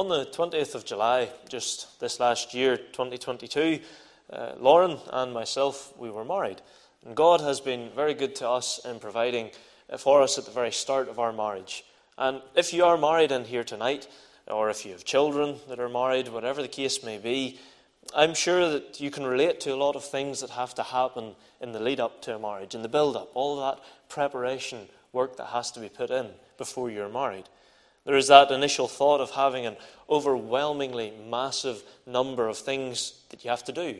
On the 20th of July, just this last year, 2022, uh, Lauren and myself, we were married. And God has been very good to us in providing uh, for us at the very start of our marriage. And if you are married in here tonight, or if you have children that are married, whatever the case may be, I'm sure that you can relate to a lot of things that have to happen in the lead up to a marriage, in the build up, all that preparation work that has to be put in before you're married. There is that initial thought of having an overwhelmingly massive number of things that you have to do.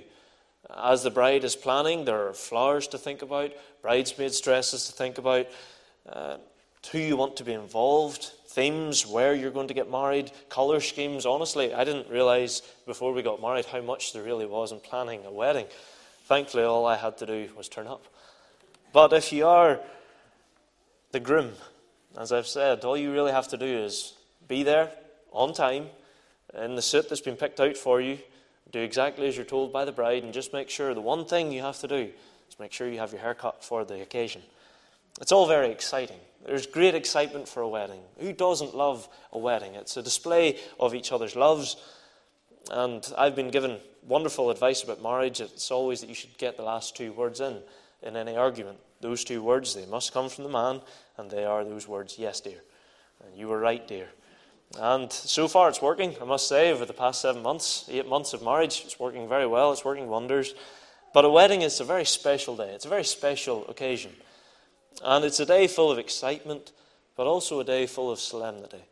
As the bride is planning, there are flowers to think about, bridesmaids' dresses to think about, uh, who you want to be involved, themes, where you're going to get married, colour schemes. Honestly, I didn't realise before we got married how much there really was in planning a wedding. Thankfully, all I had to do was turn up. But if you are the groom, as I've said, all you really have to do is be there on time in the suit that's been picked out for you, do exactly as you're told by the bride, and just make sure the one thing you have to do is make sure you have your hair cut for the occasion. It's all very exciting. There's great excitement for a wedding. Who doesn't love a wedding? It's a display of each other's loves. And I've been given wonderful advice about marriage. It's always that you should get the last two words in in any argument. Those two words, they must come from the man, and they are those words, yes, dear. And you were right, dear. And so far it's working, I must say, over the past seven months, eight months of marriage, it's working very well, it's working wonders. But a wedding is a very special day, it's a very special occasion. And it's a day full of excitement, but also a day full of solemnity.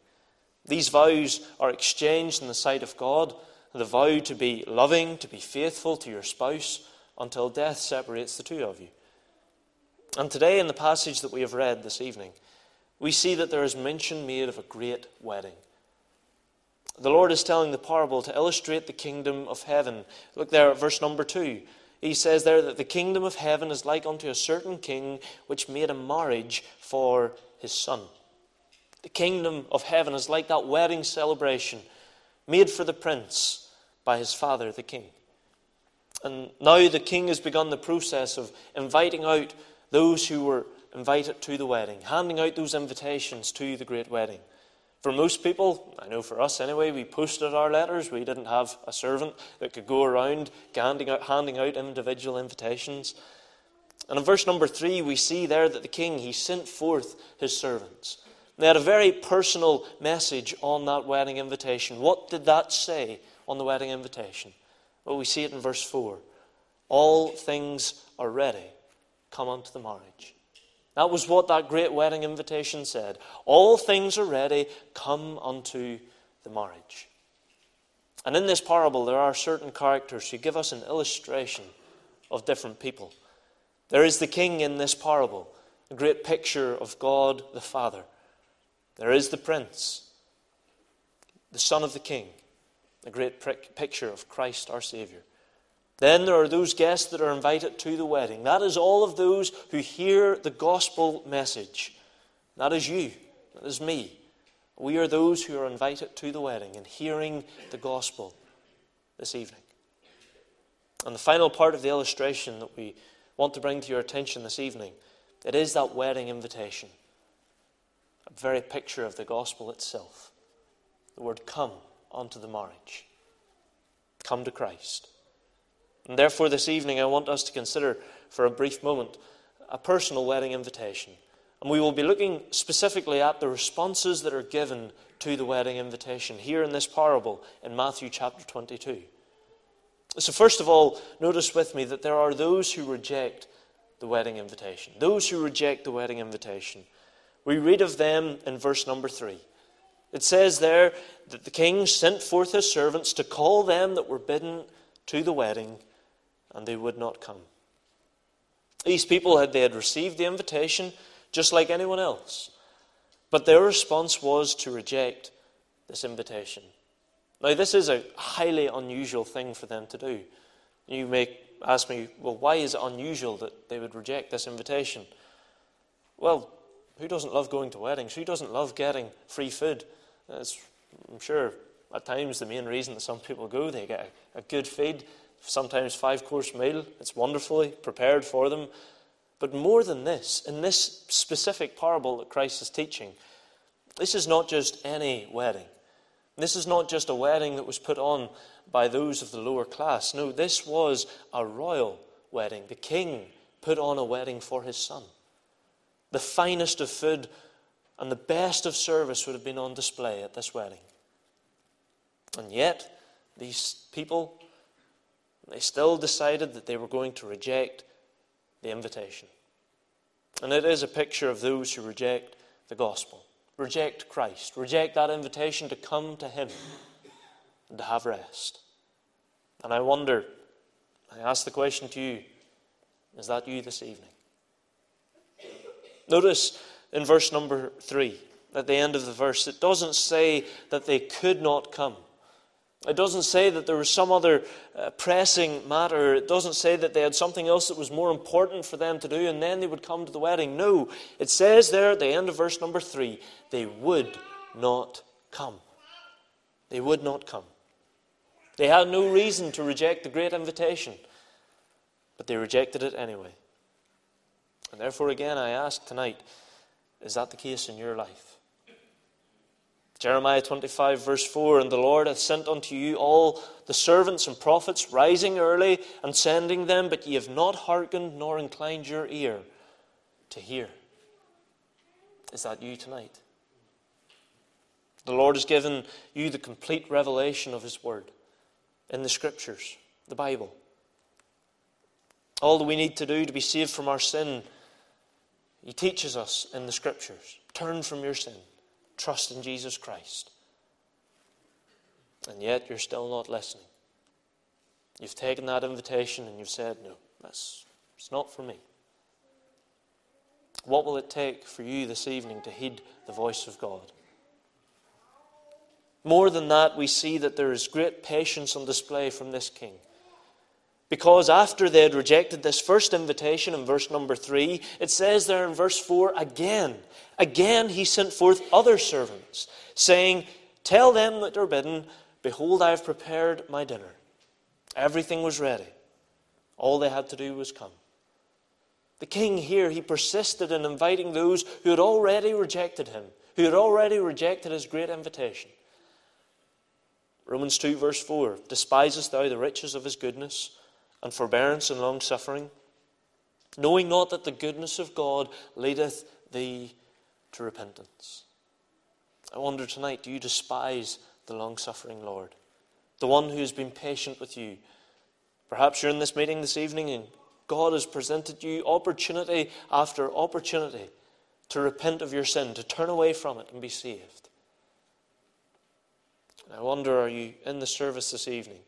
These vows are exchanged in the sight of God the vow to be loving, to be faithful to your spouse until death separates the two of you. And today, in the passage that we have read this evening, we see that there is mention made of a great wedding. The Lord is telling the parable to illustrate the kingdom of heaven. Look there at verse number two. He says there that the kingdom of heaven is like unto a certain king which made a marriage for his son. The kingdom of heaven is like that wedding celebration made for the prince by his father, the king. And now the king has begun the process of inviting out those who were invited to the wedding, handing out those invitations to the great wedding. For most people, I know for us anyway, we posted our letters. We didn't have a servant that could go around handing out, handing out individual invitations. And in verse number three, we see there that the king, he sent forth his servants. They had a very personal message on that wedding invitation. What did that say on the wedding invitation? Well, we see it in verse 4. All things are ready. Come unto the marriage. That was what that great wedding invitation said. All things are ready, come unto the marriage. And in this parable, there are certain characters who give us an illustration of different people. There is the king in this parable, a great picture of God the Father. There is the prince, the son of the king, a great picture of Christ our Savior. Then there are those guests that are invited to the wedding. That is all of those who hear the gospel message. That is you. That is me. We are those who are invited to the wedding and hearing the gospel this evening. And the final part of the illustration that we want to bring to your attention this evening, it is that wedding invitation. A very picture of the gospel itself. The word come unto the marriage. Come to Christ. And therefore, this evening, I want us to consider for a brief moment a personal wedding invitation. And we will be looking specifically at the responses that are given to the wedding invitation here in this parable in Matthew chapter 22. So, first of all, notice with me that there are those who reject the wedding invitation. Those who reject the wedding invitation. We read of them in verse number 3. It says there that the king sent forth his servants to call them that were bidden to the wedding, and they would not come. These people had they had received the invitation just like anyone else, but their response was to reject this invitation. Now, this is a highly unusual thing for them to do. You may ask me, well, why is it unusual that they would reject this invitation? Well, who doesn't love going to weddings? Who doesn't love getting free food? It's, I'm sure at times the main reason that some people go, they get a, a good feed, sometimes five course meal. It's wonderfully prepared for them. But more than this, in this specific parable that Christ is teaching, this is not just any wedding. This is not just a wedding that was put on by those of the lower class. No, this was a royal wedding. The king put on a wedding for his son. The finest of food and the best of service would have been on display at this wedding. And yet, these people, they still decided that they were going to reject the invitation. And it is a picture of those who reject the gospel, reject Christ, reject that invitation to come to Him and to have rest. And I wonder, I ask the question to you is that you this evening? Notice in verse number three, at the end of the verse, it doesn't say that they could not come. It doesn't say that there was some other uh, pressing matter. It doesn't say that they had something else that was more important for them to do and then they would come to the wedding. No, it says there at the end of verse number three, they would not come. They would not come. They had no reason to reject the great invitation, but they rejected it anyway. And therefore, again, I ask tonight is that the case in your life? Jeremiah 25, verse 4 And the Lord hath sent unto you all the servants and prophets, rising early and sending them, but ye have not hearkened nor inclined your ear to hear. Is that you tonight? The Lord has given you the complete revelation of His Word in the Scriptures, the Bible. All that we need to do to be saved from our sin, He teaches us in the Scriptures. Turn from your sin trust in Jesus Christ. And yet you're still not listening. You've taken that invitation and you've said, no, that's it's not for me. What will it take for you this evening to heed the voice of God? More than that, we see that there is great patience on display from this king. Because after they had rejected this first invitation in verse number 3, it says there in verse 4 again, again he sent forth other servants, saying, Tell them that are bidden, Behold, I have prepared my dinner. Everything was ready. All they had to do was come. The king here, he persisted in inviting those who had already rejected him, who had already rejected his great invitation. Romans 2, verse 4 Despisest thou the riches of his goodness? And forbearance and long suffering, knowing not that the goodness of God leadeth thee to repentance. I wonder tonight, do you despise the long suffering Lord? The one who has been patient with you. Perhaps you're in this meeting this evening and God has presented you opportunity after opportunity to repent of your sin, to turn away from it and be saved. I wonder, are you in the service this evening?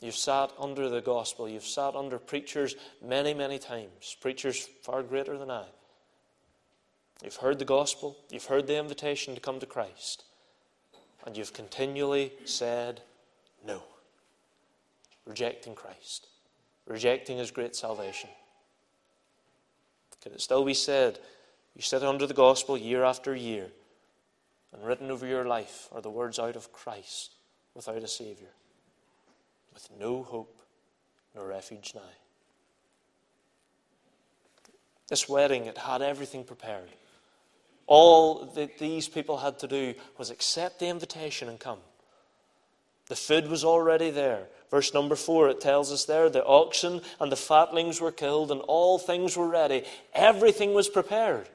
You've sat under the gospel. You've sat under preachers many, many times, preachers far greater than I. You've heard the gospel. You've heard the invitation to come to Christ. And you've continually said no, rejecting Christ, rejecting His great salvation. Can it still be said, you sit under the gospel year after year, and written over your life are the words out of Christ without a Saviour? With no hope nor refuge now. This wedding, it had everything prepared. All that these people had to do was accept the invitation and come. The food was already there. Verse number four, it tells us there the oxen and the fatlings were killed, and all things were ready. Everything was prepared.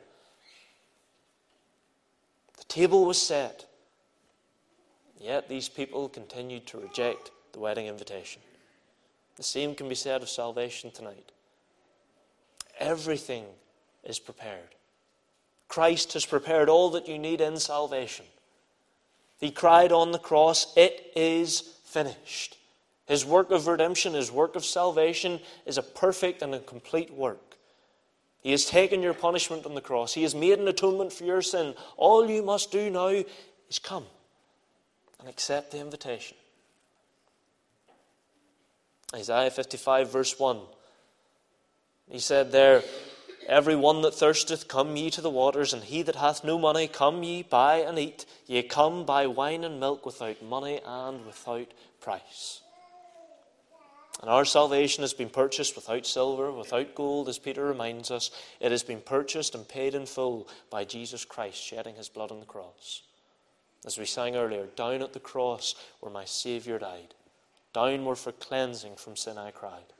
The table was set. Yet these people continued to reject the wedding invitation. The same can be said of salvation tonight. Everything is prepared. Christ has prepared all that you need in salvation. He cried on the cross, It is finished. His work of redemption, his work of salvation, is a perfect and a complete work. He has taken your punishment on the cross. He has made an atonement for your sin. All you must do now is come and accept the invitation. Isaiah 55, verse 1. He said there, Every one that thirsteth, come ye to the waters, and he that hath no money, come ye, buy and eat. Ye come, buy wine and milk without money and without price. And our salvation has been purchased without silver, without gold, as Peter reminds us. It has been purchased and paid in full by Jesus Christ, shedding his blood on the cross. As we sang earlier, down at the cross where my Saviour died, down where for cleansing from sin I cried.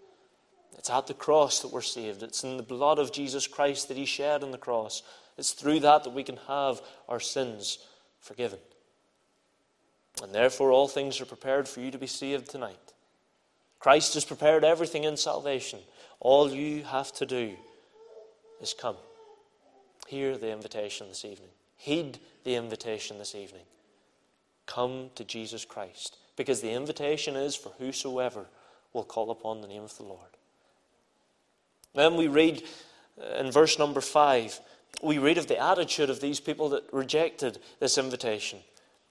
It's at the cross that we're saved. It's in the blood of Jesus Christ that He shed on the cross. It's through that that we can have our sins forgiven. And therefore, all things are prepared for you to be saved tonight. Christ has prepared everything in salvation. All you have to do is come. Hear the invitation this evening. Heed the invitation this evening. Come to Jesus Christ. Because the invitation is for whosoever will call upon the name of the Lord. Then we read uh, in verse number 5, we read of the attitude of these people that rejected this invitation.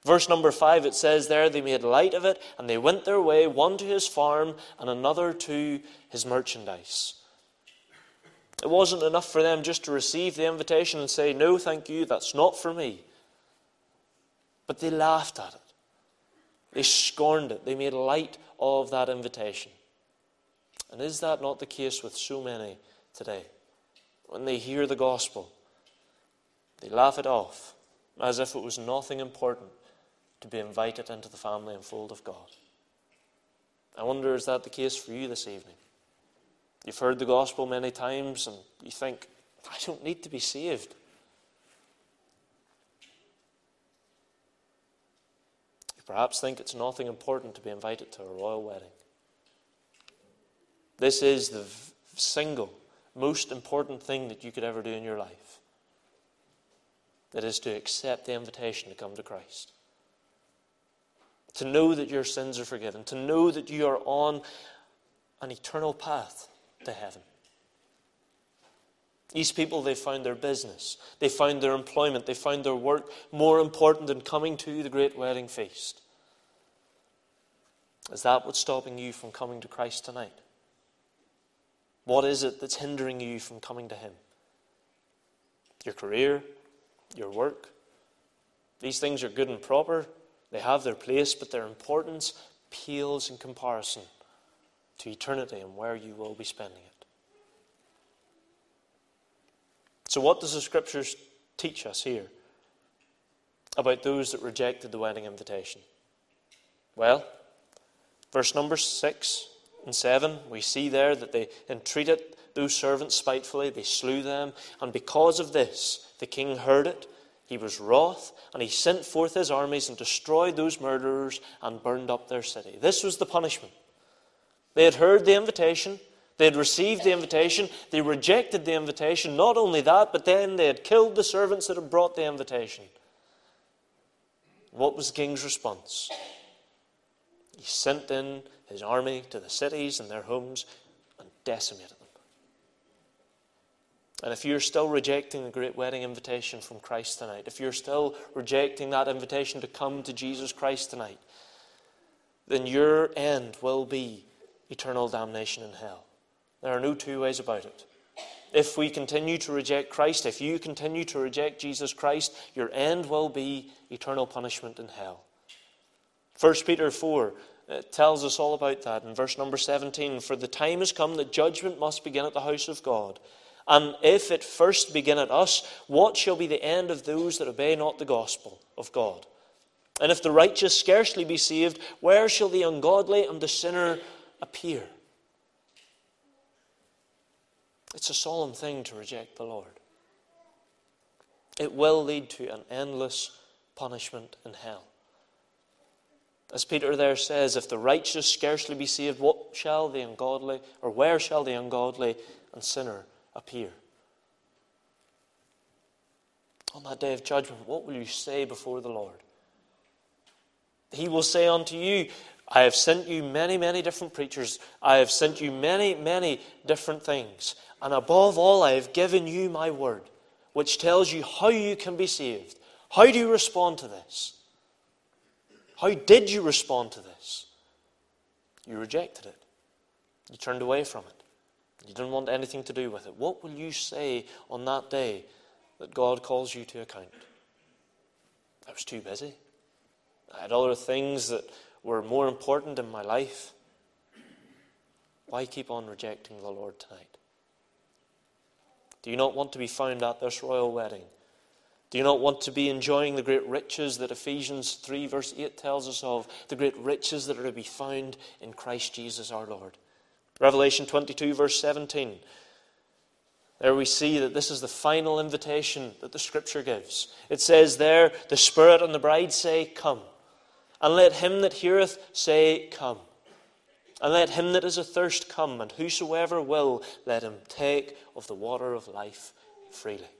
Verse number 5, it says there, they made light of it, and they went their way, one to his farm, and another to his merchandise. It wasn't enough for them just to receive the invitation and say, No, thank you, that's not for me. But they laughed at it. They scorned it. They made light of that invitation. And is that not the case with so many today? When they hear the gospel, they laugh it off as if it was nothing important to be invited into the family and fold of God. I wonder, is that the case for you this evening? You've heard the gospel many times and you think, I don't need to be saved. Perhaps think it's nothing important to be invited to a royal wedding. This is the single most important thing that you could ever do in your life. That is to accept the invitation to come to Christ to know that your sins are forgiven, to know that you are on an eternal path to heaven. These people, they found their business, they found their employment, they found their work more important than coming to the great wedding feast. Is that what's stopping you from coming to Christ tonight? What is it that's hindering you from coming to Him? Your career? Your work? These things are good and proper, they have their place, but their importance pales in comparison to eternity and where you will be spending it. So, what does the scriptures teach us here about those that rejected the wedding invitation? Well, verse number 6 and 7, we see there that they entreated those servants spitefully, they slew them, and because of this, the king heard it he was wroth, and he sent forth his armies and destroyed those murderers and burned up their city. This was the punishment. They had heard the invitation, they had received the invitation, they rejected the invitation. Not only that, but then they had killed the servants that had brought the invitation. What was the king's response? He sent in his army to the cities and their homes and decimated them. and if you're still rejecting the great wedding invitation from Christ tonight, if you're still rejecting that invitation to come to Jesus Christ tonight, then your end will be eternal damnation in hell. There are no two ways about it. If we continue to reject Christ, if you continue to reject Jesus Christ, your end will be eternal punishment in hell. 1 Peter 4 uh, tells us all about that in verse number 17. For the time has come that judgment must begin at the house of God. And if it first begin at us, what shall be the end of those that obey not the gospel of God? And if the righteous scarcely be saved, where shall the ungodly and the sinner appear? It's a solemn thing to reject the Lord. It will lead to an endless punishment in hell. As Peter there says, if the righteous scarcely be saved, what shall the ungodly, or where shall the ungodly and sinner appear. On that day of judgment, what will you say before the Lord? He will say unto you, I have sent you many, many different preachers. I have sent you many, many different things. And above all, I have given you my word, which tells you how you can be saved. How do you respond to this? How did you respond to this? You rejected it, you turned away from it. You didn't want anything to do with it. What will you say on that day that God calls you to account? I was too busy. I had other things that were more important in my life. Why keep on rejecting the Lord tonight? Do you not want to be found at this royal wedding Do you not want to be enjoying the great riches that Ephesians 3, verse 8 tells us of? The great riches that are to be found in Christ Jesus our Lord. Revelation 22, verse 17. There we see that this is the final invitation that the Scripture gives. It says there, The Spirit and the bride say, Come. And let him that heareth say, Come. And let him that is athirst come, and whosoever will, let him take of the water of life freely.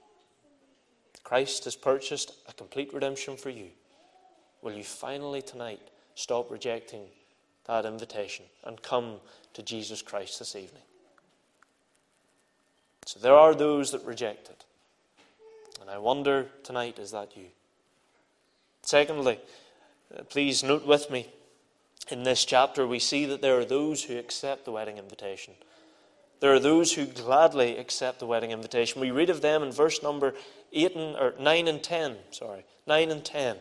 Christ has purchased a complete redemption for you. Will you finally tonight stop rejecting that invitation and come to Jesus Christ this evening? So there are those that reject it. And I wonder tonight, is that you? Secondly, uh, please note with me, in this chapter we see that there are those who accept the wedding invitation. There are those who gladly accept the wedding invitation. We read of them in verse number 8 and, or 9 and 10, sorry, 9 and 10.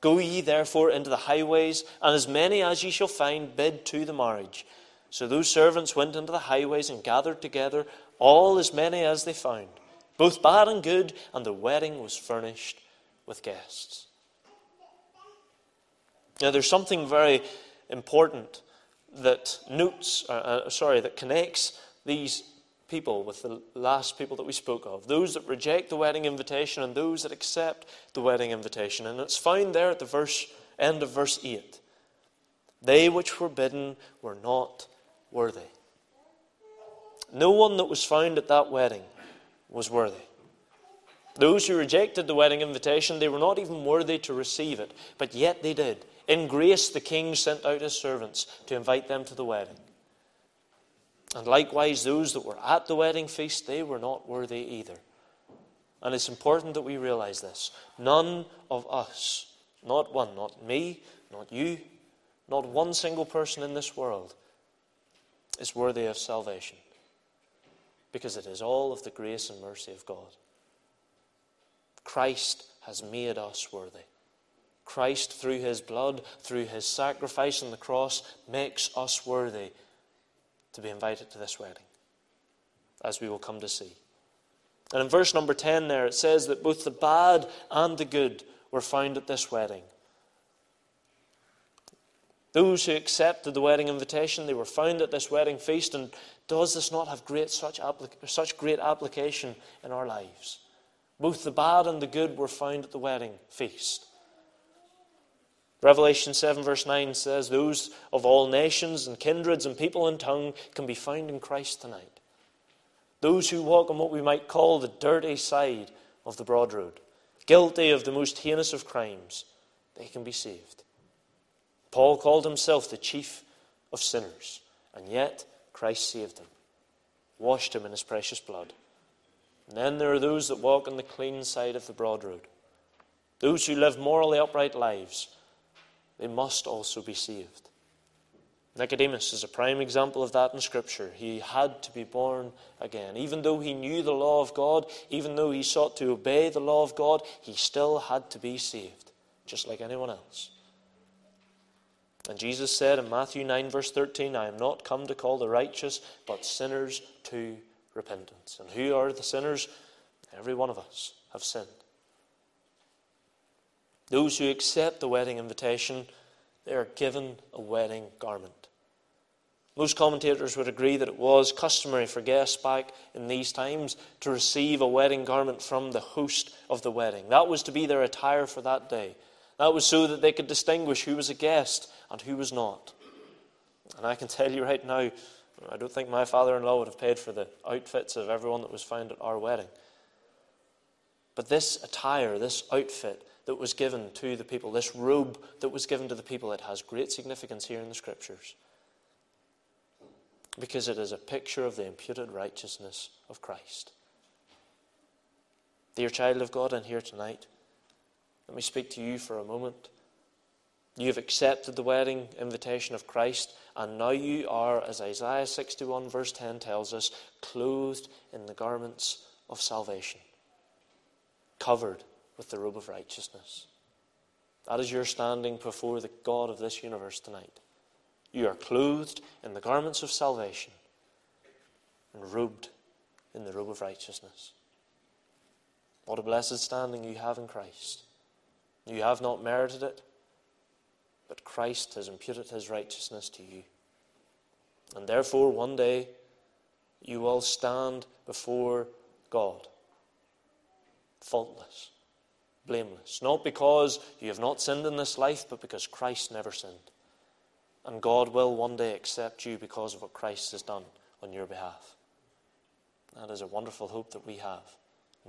Go ye therefore into the highways, and as many as ye shall find, bid to the marriage. So those servants went into the highways and gathered together all as many as they found, both bad and good, and the wedding was furnished with guests. Now, there's something very important that uh, uh, sorry, that connects these people with the last people that we spoke of those that reject the wedding invitation and those that accept the wedding invitation. And it's found there at the verse, end of verse 8. They which were bidden were not worthy. No one that was found at that wedding was worthy. Those who rejected the wedding invitation, they were not even worthy to receive it, but yet they did. In grace, the king sent out his servants to invite them to the wedding. And likewise, those that were at the wedding feast, they were not worthy either. And it's important that we realize this. None of us, not one, not me, not you, not one single person in this world, is worthy of salvation. Because it is all of the grace and mercy of God. Christ has made us worthy. Christ, through his blood, through his sacrifice on the cross, makes us worthy to be invited to this wedding, as we will come to see. And in verse number 10 there, it says that both the bad and the good were found at this wedding. Those who accepted the wedding invitation, they were found at this wedding feast. And does this not have great, such, such great application in our lives? Both the bad and the good were found at the wedding feast. Revelation 7, verse 9 says, Those of all nations and kindreds and people and tongue can be found in Christ tonight. Those who walk on what we might call the dirty side of the broad road, guilty of the most heinous of crimes, they can be saved. Paul called himself the chief of sinners, and yet Christ saved him, washed him in his precious blood. And then there are those that walk on the clean side of the broad road, those who live morally upright lives they must also be saved. Nicodemus is a prime example of that in Scripture. He had to be born again. Even though he knew the law of God, even though he sought to obey the law of God, he still had to be saved, just like anyone else. And Jesus said in Matthew 9, verse 13, I am not come to call the righteous, but sinners to repentance. And who are the sinners? Every one of us have sinned. Those who accept the wedding invitation, they are given a wedding garment. Most commentators would agree that it was customary for guests back in these times to receive a wedding garment from the host of the wedding. That was to be their attire for that day. That was so that they could distinguish who was a guest and who was not. And I can tell you right now, I don't think my father in law would have paid for the outfits of everyone that was found at our wedding. But this attire, this outfit, that was given to the people, this robe that was given to the people, it has great significance here in the Scriptures. Because it is a picture of the imputed righteousness of Christ. Dear child of God, in here tonight, let me speak to you for a moment. You have accepted the wedding invitation of Christ, and now you are, as Isaiah 61, verse 10 tells us, clothed in the garments of salvation, covered with the robe of righteousness. That is your standing before the God of this universe tonight. You are clothed in the garments of salvation and robed in the robe of righteousness. What a blessed standing you have in Christ. You have not merited it, but Christ has imputed his righteousness to you. And therefore, one day, you will stand before God, faultless, blameless. Not because you have not sinned in this life, but because Christ never sinned. And God will one day accept you because of what Christ has done on your behalf. That is a wonderful hope that we have.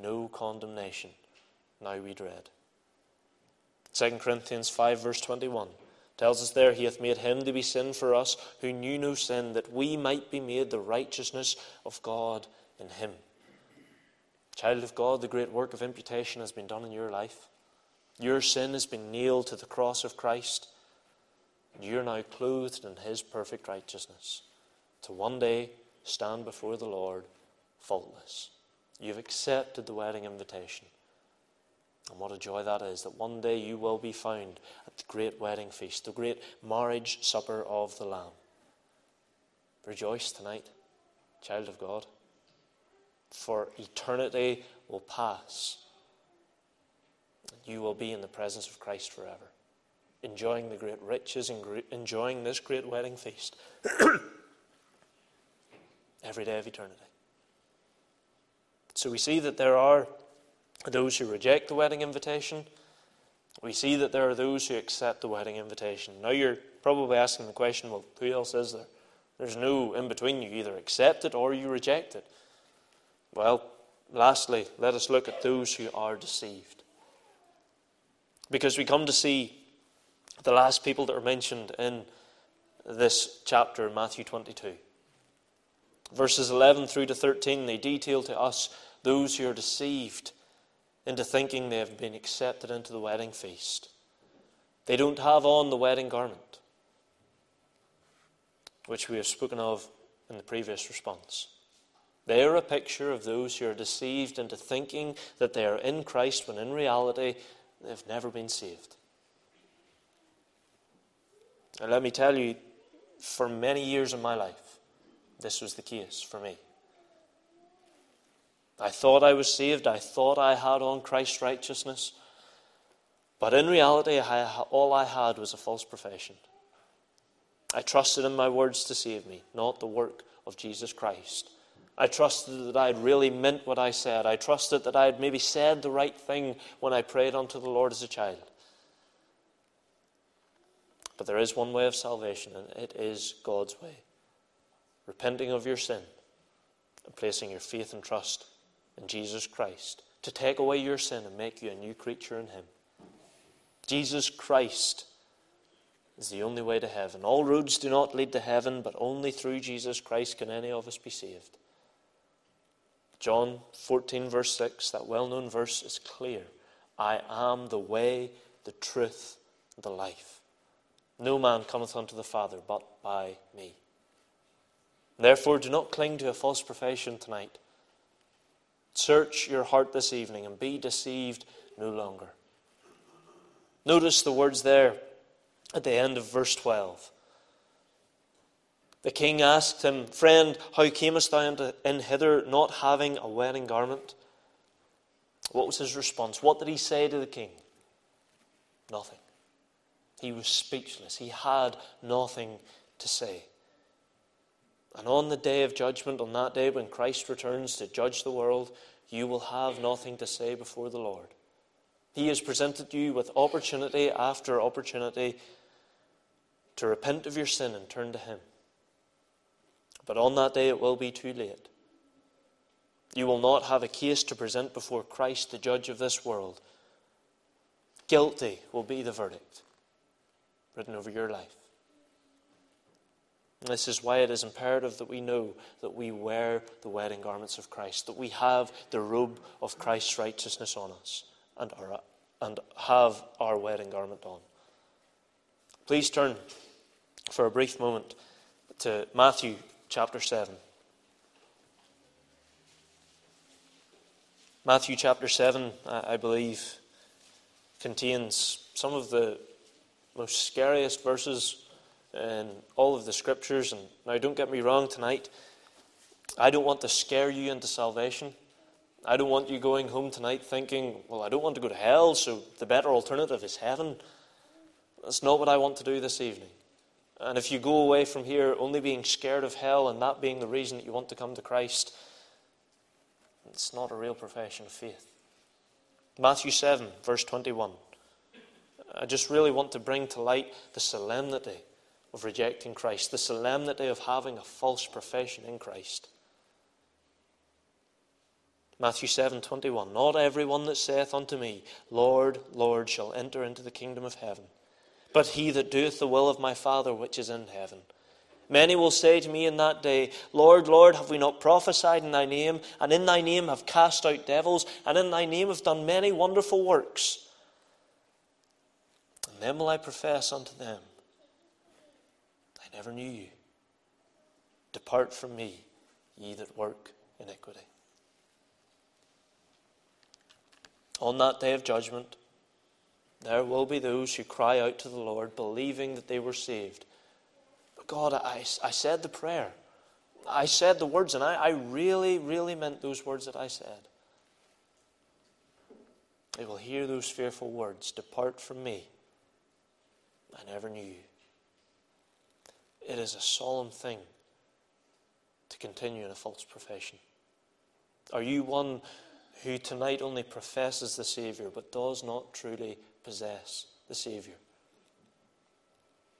No condemnation now we dread. 2 Corinthians 5, verse 21 tells us there, He hath made him to be sin for us who knew no sin, that we might be made the righteousness of God in him. Child of God, the great work of imputation has been done in your life. Your sin has been nailed to the cross of Christ. And you're now clothed in his perfect righteousness to one day stand before the Lord faultless. You've accepted the wedding invitation. And what a joy that is that one day you will be found at the great wedding feast, the great marriage supper of the Lamb. Rejoice tonight, child of God, for eternity will pass. You will be in the presence of Christ forever, enjoying the great riches and enjoying this great wedding feast every day of eternity. So we see that there are those who reject the wedding invitation. We see that there are those who accept the wedding invitation. Now you're probably asking the question well, who else is there? There's no in between. You either accept it or you reject it. Well, lastly, let us look at those who are deceived. Because we come to see the last people that are mentioned in this chapter, Matthew 22. Verses 11 through to 13, they detail to us those who are deceived into thinking they have been accepted into the wedding feast. They don't have on the wedding garment, which we have spoken of in the previous response. They are a picture of those who are deceived into thinking that they are in Christ when in reality they've never been saved. And let me tell you, for many years of my life, this was the case for me. I thought I was saved. I thought I had on Christ's righteousness. But in reality, I, all I had was a false profession. I trusted in my words to save me, not the work of Jesus Christ. I trusted that I had really meant what I said. I trusted that I had maybe said the right thing when I prayed unto the Lord as a child. But there is one way of salvation, and it is God's way. Repenting of your sin and placing your faith and trust in Jesus Christ to take away your sin and make you a new creature in Him. Jesus Christ is the only way to heaven. All roads do not lead to heaven, but only through Jesus Christ can any of us be saved. John 14, verse 6, that well known verse is clear. I am the way, the truth, the life. No man cometh unto the Father but by me. Therefore, do not cling to a false profession tonight. Search your heart this evening and be deceived no longer. Notice the words there at the end of verse 12. The king asked him, Friend, how camest thou in hither not having a wedding garment? What was his response? What did he say to the king? Nothing. He was speechless. He had nothing to say. And on the day of judgment, on that day when Christ returns to judge the world, you will have nothing to say before the Lord. He has presented you with opportunity after opportunity to repent of your sin and turn to Him. But on that day, it will be too late. You will not have a case to present before Christ, the judge of this world. Guilty will be the verdict written over your life. This is why it is imperative that we know that we wear the wedding garments of Christ, that we have the robe of Christ's righteousness on us and, our, and have our wedding garment on. Please turn for a brief moment to Matthew chapter 7. Matthew chapter 7, I believe, contains some of the most scariest verses in all of the scriptures. And now, don't get me wrong tonight. I don't want to scare you into salvation. I don't want you going home tonight thinking, well, I don't want to go to hell, so the better alternative is heaven. That's not what I want to do this evening. And if you go away from here only being scared of hell and that being the reason that you want to come to Christ, it's not a real profession of faith. Matthew 7, verse 21. I just really want to bring to light the solemnity of rejecting Christ, the solemnity of having a false profession in Christ. Matthew 7:21 Not everyone that saith unto me, Lord, Lord, shall enter into the kingdom of heaven, but he that doeth the will of my Father which is in heaven. Many will say to me in that day, Lord, Lord, have we not prophesied in thy name, and in thy name have cast out devils, and in thy name have done many wonderful works? And then will I profess unto them, I never knew you. Depart from me, ye that work iniquity. On that day of judgment, there will be those who cry out to the Lord, believing that they were saved. But God, I, I said the prayer. I said the words, and I, I really, really meant those words that I said. They will hear those fearful words Depart from me. I never knew you. It is a solemn thing to continue in a false profession. Are you one who tonight only professes the Saviour but does not truly possess the Saviour?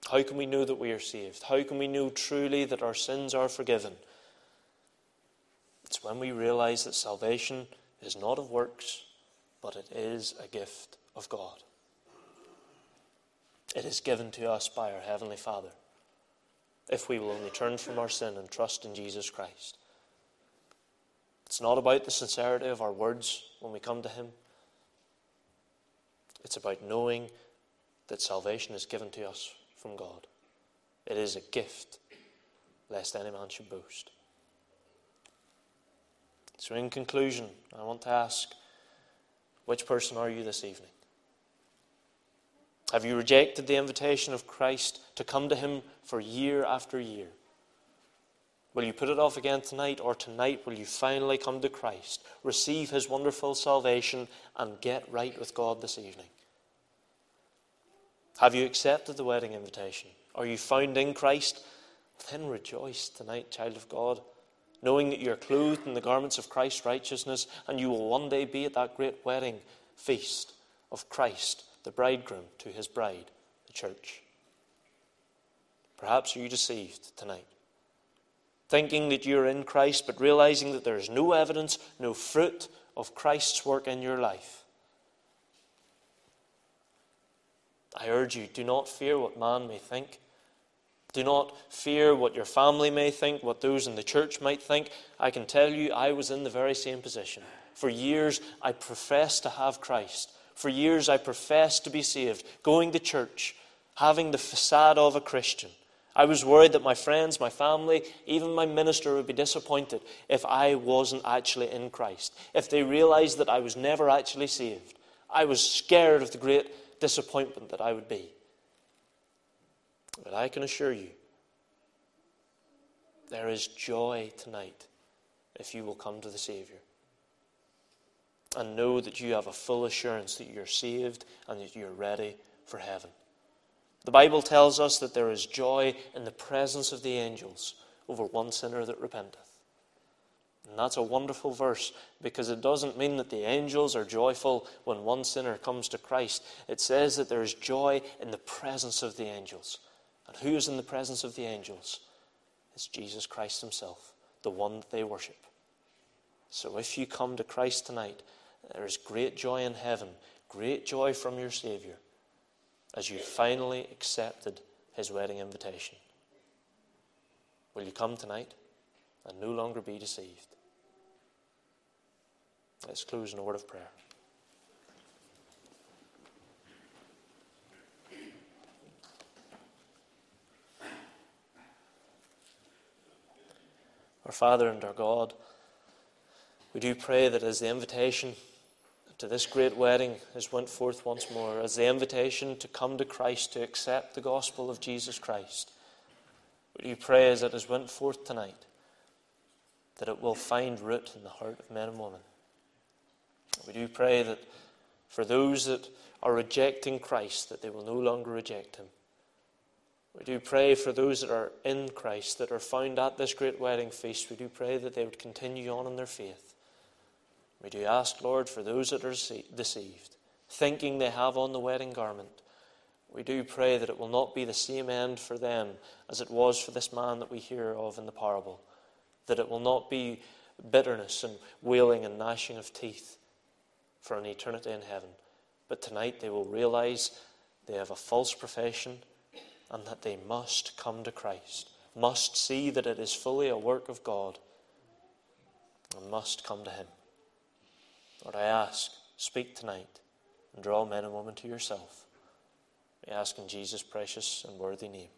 How can we know that we are saved? How can we know truly that our sins are forgiven? It's when we realize that salvation is not of works, but it is a gift of God. It is given to us by our Heavenly Father if we will only turn from our sin and trust in Jesus Christ. It's not about the sincerity of our words when we come to Him. It's about knowing that salvation is given to us from God. It is a gift, lest any man should boast. So, in conclusion, I want to ask which person are you this evening? Have you rejected the invitation of Christ to come to Him for year after year? Will you put it off again tonight, or tonight will you finally come to Christ, receive His wonderful salvation, and get right with God this evening? Have you accepted the wedding invitation? Are you found in Christ? Then rejoice tonight, child of God, knowing that you are clothed in the garments of Christ's righteousness, and you will one day be at that great wedding feast of Christ, the bridegroom, to his bride, the church. Perhaps are you deceived tonight thinking that you're in Christ, but realizing that there is no evidence, no fruit of Christ's work in your life. I urge you, do not fear what man may think. Do not fear what your family may think, what those in the church might think. I can tell you, I was in the very same position. For years, I professed to have Christ. For years, I professed to be saved, going to church, having the facade of a Christian. I was worried that my friends, my family, even my minister would be disappointed if I wasn't actually in Christ, if they realized that I was never actually saved. I was scared of the great disappointment that I would be. But I can assure you, there is joy tonight if you will come to the Savior. And know that you have a full assurance that you're saved and that you're ready for heaven. The Bible tells us that there is joy in the presence of the angels over one sinner that repenteth. And that's a wonderful verse because it doesn't mean that the angels are joyful when one sinner comes to Christ. It says that there is joy in the presence of the angels. And who is in the presence of the angels? It's Jesus Christ Himself, the one that they worship. So if you come to Christ tonight, there is great joy in heaven, great joy from your Savior as you finally accepted his wedding invitation? Will you come tonight and no longer be deceived? Let's close in a word of prayer. Our Father and our God, we do pray that as the invitation to this great wedding has went forth once more as the invitation to come to Christ to accept the gospel of Jesus Christ. we you pray as it has went forth tonight that it will find root in the heart of men and women? We do pray that for those that are rejecting Christ, that they will no longer reject him. We do pray for those that are in Christ, that are found at this great wedding feast. We do pray that they would continue on in their faith. We do ask, Lord, for those that are deceived, thinking they have on the wedding garment. We do pray that it will not be the same end for them as it was for this man that we hear of in the parable. That it will not be bitterness and wailing and gnashing of teeth for an eternity in heaven. But tonight they will realize they have a false profession and that they must come to Christ, must see that it is fully a work of God, and must come to Him. Lord, I ask, speak tonight and draw men and women to yourself. We ask in Jesus' precious and worthy name.